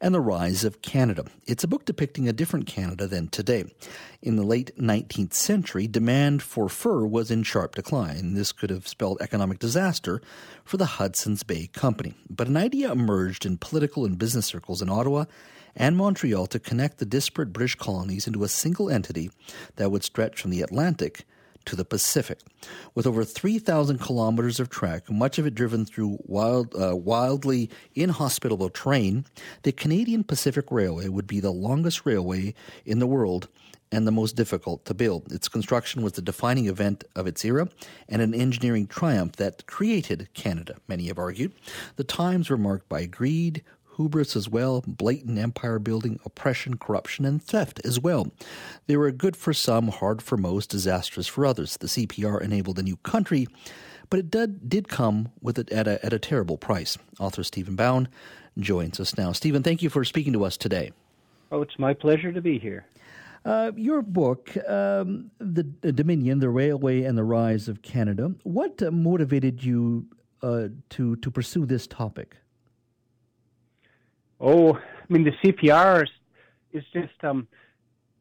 and the Rise of Canada. It's a book depicting a different Canada than today. In the late 19th century, demand for fur was in sharp decline. This could have spelled economic disaster for the Hudson's Bay Company. But an idea emerged in political and business circles in Ottawa and Montreal to connect the disparate British colonies into a single entity that would stretch from the Atlantic to the Pacific. With over 3,000 kilometers of track, much of it driven through wild, uh, wildly inhospitable terrain, the Canadian Pacific Railway would be the longest railway in the world and the most difficult to build. Its construction was the defining event of its era and an engineering triumph that created Canada, many have argued. The times were marked by greed, hubris as well, blatant empire building, oppression, corruption, and theft as well. They were good for some, hard for most, disastrous for others. The CPR enabled a new country, but it did, did come with it at a, at a terrible price. Author Stephen Bown joins us now. Stephen, thank you for speaking to us today. Oh, it's my pleasure to be here. Uh, your book, um, the, the, Dominion, the Railway and the Rise of Canada. What uh, motivated you uh, to to pursue this topic? Oh, I mean, the CPR is, is just um,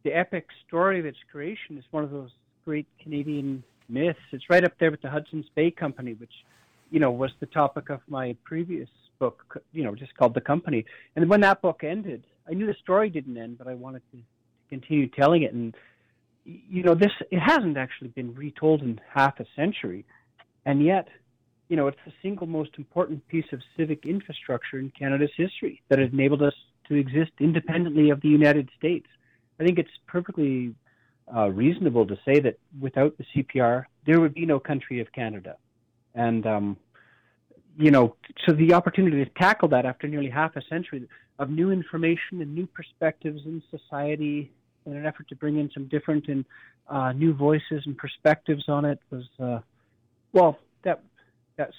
the epic story of its creation is one of those great Canadian myths. It's right up there with the Hudson's Bay Company, which, you know, was the topic of my previous book, you know, just called The Company. And when that book ended, I knew the story didn't end, but I wanted to continue telling it. And, you know, this, it hasn't actually been retold in half a century. And yet, you know, it's the single most important piece of civic infrastructure in Canada's history that has enabled us to exist independently of the United States. I think it's perfectly uh, reasonable to say that without the CPR, there would be no country of Canada. And, um, you know, so the opportunity to tackle that after nearly half a century of new information and new perspectives in society in an effort to bring in some different and uh, new voices and perspectives on it was, uh, well, that's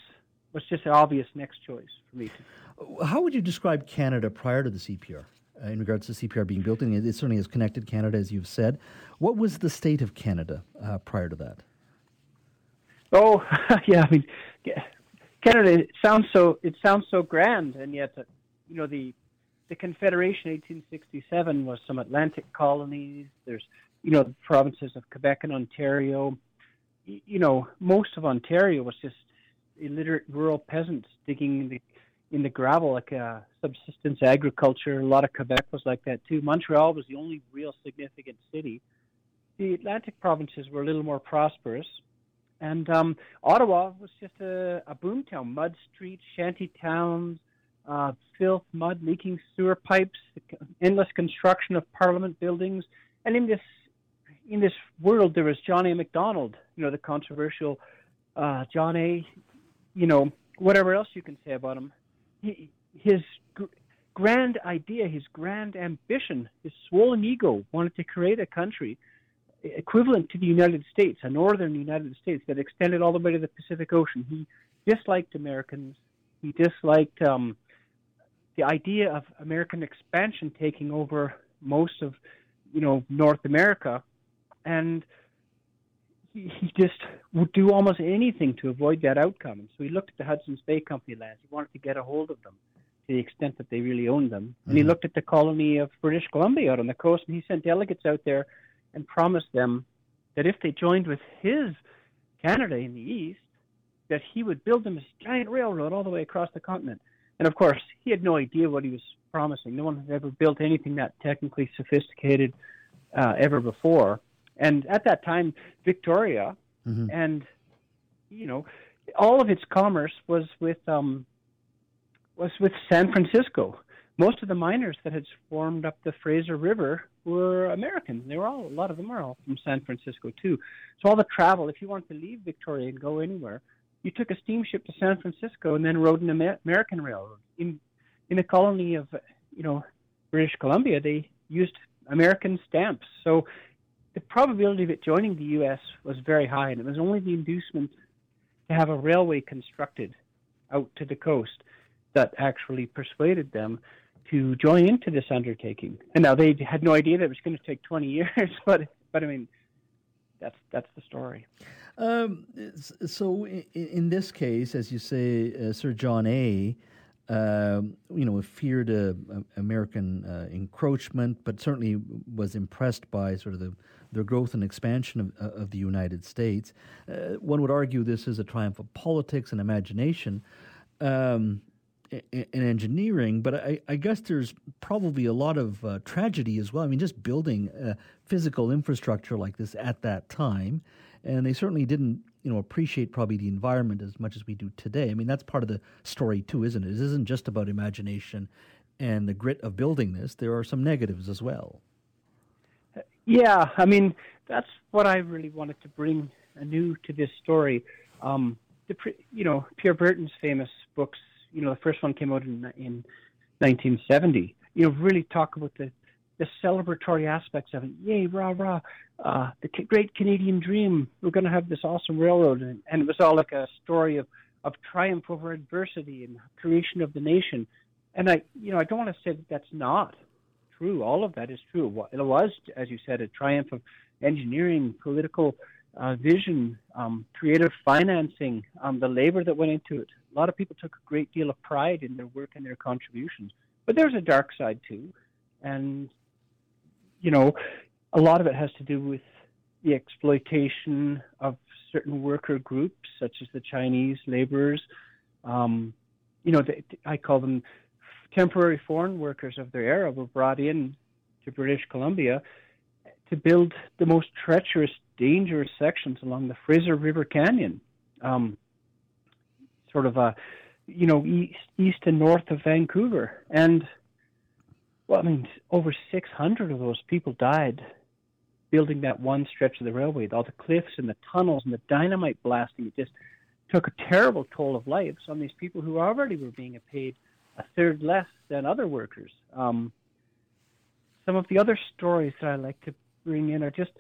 was just an obvious next choice for me. To. How would you describe Canada prior to the CPR? Uh, in regards to the CPR being built, and it certainly has connected Canada, as you've said. What was the state of Canada uh, prior to that? Oh, yeah. I mean, Canada sounds so it sounds so grand, and yet, uh, you know, the the Confederation, 1867, was some Atlantic colonies. There's, you know, the provinces of Quebec and Ontario. You know, most of Ontario was just illiterate rural peasants digging in the in the gravel, like uh, subsistence agriculture. A lot of Quebec was like that too. Montreal was the only real significant city. The Atlantic provinces were a little more prosperous, and um, Ottawa was just a, a boomtown. Mud streets, shanty towns, uh, filth, mud, leaking sewer pipes, endless construction of Parliament buildings, and in this in this world there was John A. Macdonald, you know, the controversial uh, John A you know, whatever else you can say about him, he, his gr- grand idea, his grand ambition, his swollen ego wanted to create a country equivalent to the United States, a northern United States that extended all the way to the Pacific Ocean. He disliked Americans. He disliked um, the idea of American expansion taking over most of, you know, North America, and he, he just would do almost anything to avoid that outcome. And so he looked at the Hudson's Bay Company lands. He wanted to get a hold of them to the extent that they really owned them. And mm-hmm. he looked at the colony of British Columbia out on the coast, and he sent delegates out there and promised them that if they joined with his Canada in the east, that he would build them a giant railroad all the way across the continent. And of course, he had no idea what he was promising. No one had ever built anything that technically sophisticated uh, ever before. And at that time, Victoria mm-hmm. and you know all of its commerce was with um, was with San Francisco. Most of the miners that had swarmed up the Fraser River were Americans. They were all a lot of them are all from San Francisco too. So all the travel, if you wanted to leave Victoria and go anywhere, you took a steamship to San Francisco and then rode an American railroad. In in the colony of you know British Columbia, they used American stamps. So the probability of it joining the U.S. was very high, and it was only the inducement to have a railway constructed out to the coast that actually persuaded them to join into this undertaking. And now they had no idea that it was going to take 20 years, but but I mean, that's that's the story. Um, so in, in, this case, as you say, uh, Sir John A. Um, you know, feared uh, American uh, encroachment, but certainly was impressed by sort of the, the growth and expansion of, uh, of the United States. Uh, one would argue this is a triumph of politics and imagination. Um, in engineering, but I, I, guess there's probably a lot of uh, tragedy as well. I mean, just building physical infrastructure like this at that time, and they certainly didn't, you know, appreciate probably the environment as much as we do today. I mean, that's part of the story too, isn't it? It isn't just about imagination and the grit of building this. There are some negatives as well. Yeah, I mean, that's what I really wanted to bring anew to this story. Um, the, you know, Pierre Berton's famous books you know, the first one came out in in 1970. You know, really talk about the the celebratory aspects of it. Yay, rah rah! Uh, the great Canadian dream. We're going to have this awesome railroad, and, and it was all like a story of of triumph over adversity and creation of the nation. And I, you know, I don't want to say that that's not true. All of that is true. It was, as you said, a triumph of engineering, political uh, vision, um, creative financing, um, the labor that went into it. A lot of people took a great deal of pride in their work and their contributions. But there's a dark side too. And, you know, a lot of it has to do with the exploitation of certain worker groups, such as the Chinese laborers. Um, you know, I call them temporary foreign workers of their era, were brought in to British Columbia to build the most treacherous, dangerous sections along the Fraser River Canyon. Um, sort of a, you know, east, east and north of Vancouver. And, well, I mean, over 600 of those people died building that one stretch of the railway. All the cliffs and the tunnels and the dynamite blasting, it just took a terrible toll of lives on these people who already were being paid a third less than other workers. Um, some of the other stories that I like to bring in are just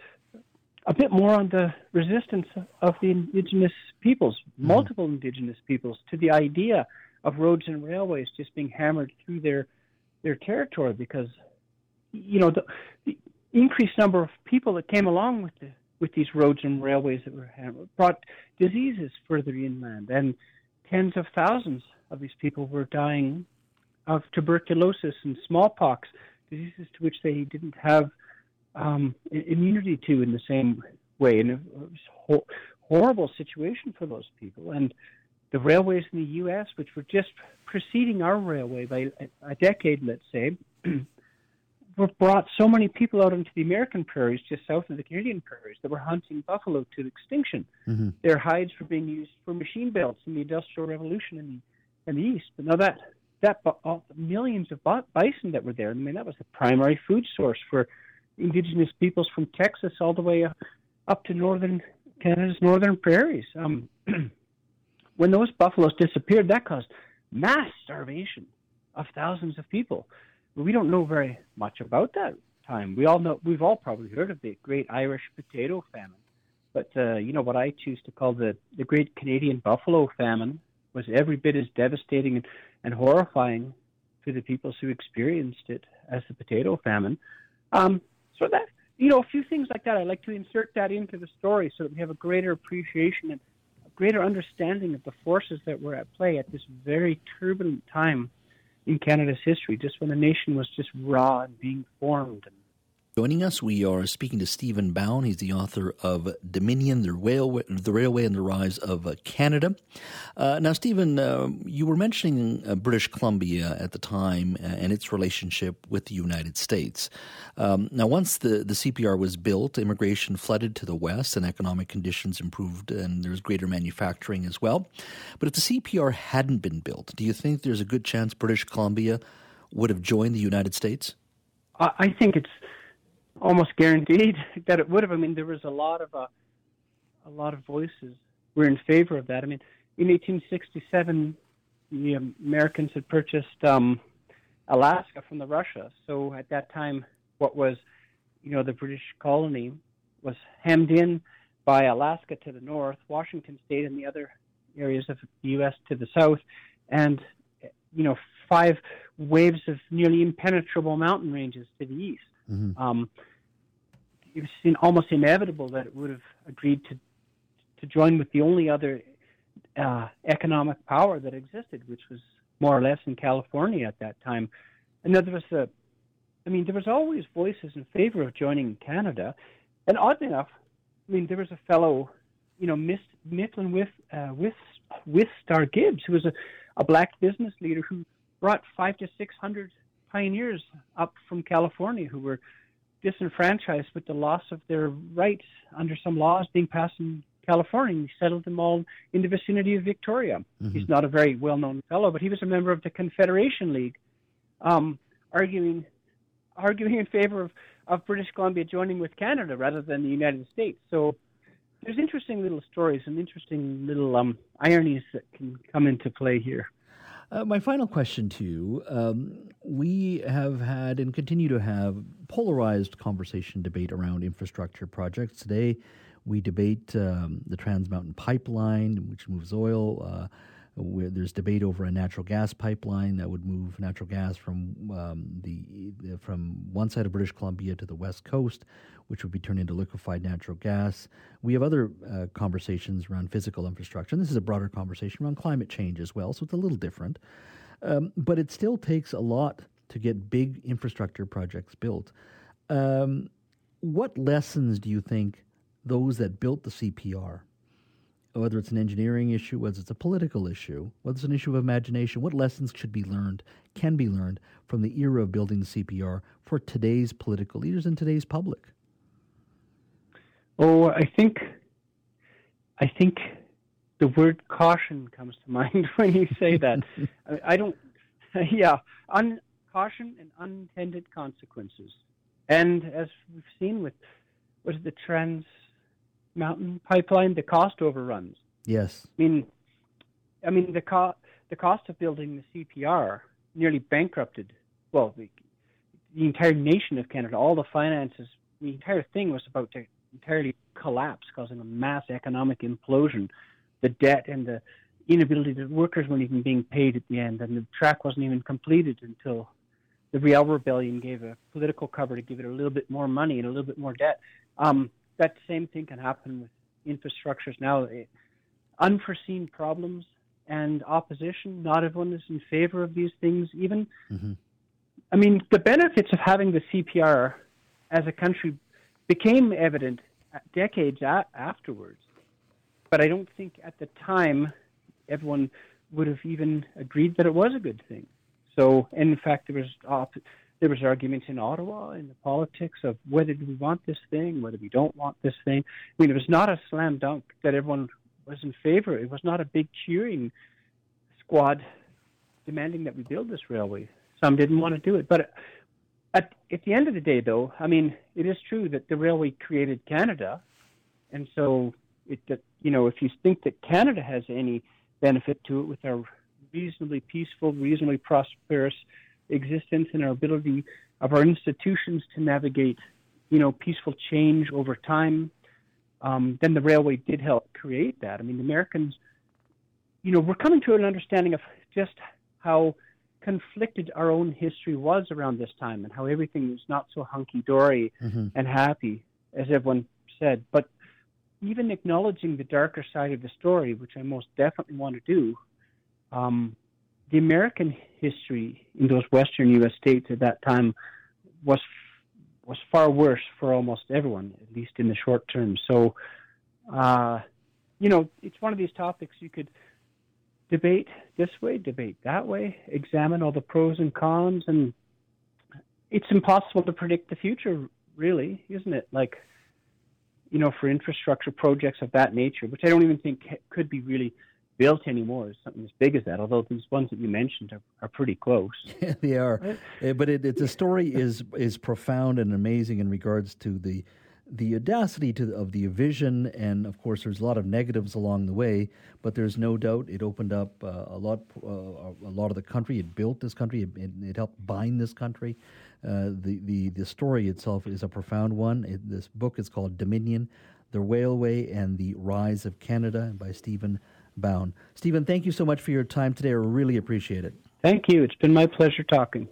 a bit more on the resistance of the indigenous peoples, mm-hmm. multiple indigenous peoples, to the idea of roads and railways just being hammered through their their territory because you know the, the increased number of people that came along with the with these roads and railways that were hammered brought diseases further inland and tens of thousands of these people were dying of tuberculosis and smallpox diseases to which they didn't have um, immunity to in the same way. And it was a ho- horrible situation for those people. And the railways in the U.S., which were just preceding our railway by a decade, let's say, were brought so many people out into the American prairies just south of the Canadian prairies that were hunting buffalo to extinction. Mm-hmm. Their hides were being used for machine belts in the Industrial Revolution in the, in the East. But now that that all, millions of bison that were there, I mean, that was the primary food source for indigenous peoples from Texas all the way up to northern Canada's northern prairies. Um, when those buffaloes disappeared, that caused mass starvation of thousands of people. We don't know very much about that time. We all know we've all probably heard of the Great Irish Potato Famine, but uh, you know what I choose to call the the Great Canadian Buffalo Famine was every bit as devastating and, and horrifying to the peoples who experienced it as the potato famine. Um, so that you know, a few things like that. I like to insert that into the story so that we have a greater appreciation and a greater understanding of the forces that were at play at this very turbulent time in Canada's history, just when the nation was just raw and being formed and Joining us, we are speaking to Stephen Bown. He's the author of Dominion, the Railway, the Railway and the Rise of uh, Canada. Uh, now, Stephen, uh, you were mentioning uh, British Columbia at the time and its relationship with the United States. Um, now, once the, the CPR was built, immigration flooded to the west and economic conditions improved, and there's greater manufacturing as well. But if the CPR hadn't been built, do you think there's a good chance British Columbia would have joined the United States? I think it's almost guaranteed that it would have. I mean, there was a lot of uh, a lot of voices were in favor of that. I mean, in 1867, the Americans had purchased um, Alaska from the Russia. So at that time, what was, you know, the British colony was hemmed in by Alaska to the north, Washington State and the other areas of the U.S. to the south, and you know, five waves of nearly impenetrable mountain ranges to the east. Mm-hmm. Um, it was almost inevitable that it would have agreed to to join with the only other uh, economic power that existed, which was more or less in California at that time. And there was a, I mean, there was always voices in favor of joining Canada, and oddly enough, I mean, there was a fellow, you know, Miss Mifflin with uh, with with Star Gibbs, who was a, a black business leader who brought five to six hundred pioneers up from California who were disenfranchised with the loss of their rights under some laws being passed in California. He settled them all in the vicinity of Victoria. Mm-hmm. He's not a very well known fellow, but he was a member of the Confederation League, um, arguing arguing in favor of, of British Columbia joining with Canada rather than the United States. So there's interesting little stories and interesting little um, ironies that can come into play here. Uh, my final question to you um, we have had and continue to have polarized conversation debate around infrastructure projects. Today, we debate um, the Trans Mountain Pipeline, which moves oil. Uh, where there's debate over a natural gas pipeline that would move natural gas from um, the from one side of British Columbia to the west coast, which would be turned into liquefied natural gas. We have other uh, conversations around physical infrastructure. And this is a broader conversation around climate change as well, so it's a little different. Um, but it still takes a lot to get big infrastructure projects built. Um, what lessons do you think those that built the CPR whether it's an engineering issue, whether it's a political issue, whether it's an issue of imagination, what lessons should be learned, can be learned from the era of building the CPR for today's political leaders and today's public? Oh, I think, I think the word caution comes to mind when you say that. I, I, don't, yeah, un, caution and unintended consequences. And as we've seen with, was the trans Mountain pipeline, the cost overruns. Yes. I mean, I mean the cost the cost of building the CPR nearly bankrupted. Well, the, the entire nation of Canada, all the finances, the entire thing was about to entirely collapse, causing a mass economic implosion. The debt and the inability that workers weren't even being paid at the end, and the track wasn't even completed until the Riel Rebellion gave a political cover to give it a little bit more money and a little bit more debt. Um, that same thing can happen with infrastructures now. Unforeseen problems and opposition. Not everyone is in favor of these things, even. Mm-hmm. I mean, the benefits of having the CPR as a country became evident decades a- afterwards. But I don't think at the time everyone would have even agreed that it was a good thing. So, in fact, there was op- there was arguments in Ottawa in the politics of whether do we want this thing, whether we don't want this thing. I mean, it was not a slam dunk that everyone was in favor. It was not a big cheering squad demanding that we build this railway. Some didn't want to do it, but at at the end of the day, though, I mean, it is true that the railway created Canada, and so it that you know if you think that Canada has any benefit to it with our reasonably peaceful, reasonably prosperous existence and our ability of our institutions to navigate, you know, peaceful change over time. Um, then the railway did help create that. I mean, the Americans, you know, we're coming to an understanding of just how conflicted our own history was around this time and how everything was not so hunky dory mm-hmm. and happy as everyone said. But even acknowledging the darker side of the story, which I most definitely want to do, um, the American history in those western U.S. states at that time was was far worse for almost everyone, at least in the short term. So, uh, you know, it's one of these topics you could debate this way, debate that way, examine all the pros and cons, and it's impossible to predict the future, really, isn't it? Like, you know, for infrastructure projects of that nature, which I don't even think could be really built anymore is something as big as that. Although these ones that you mentioned are, are pretty close. Yeah, they are. Right? Uh, but it, it, the story is is profound and amazing in regards to the the audacity to, of the vision, and of course, there's a lot of negatives along the way. But there's no doubt it opened up uh, a lot, uh, a lot of the country. It built this country. It, it, it helped bind this country. Uh, the, the the story itself is a profound one. It, this book is called Dominion: The Railway and the Rise of Canada by Stephen Bown. Stephen, thank you so much for your time today. I really appreciate it. Thank you. It's been my pleasure talking.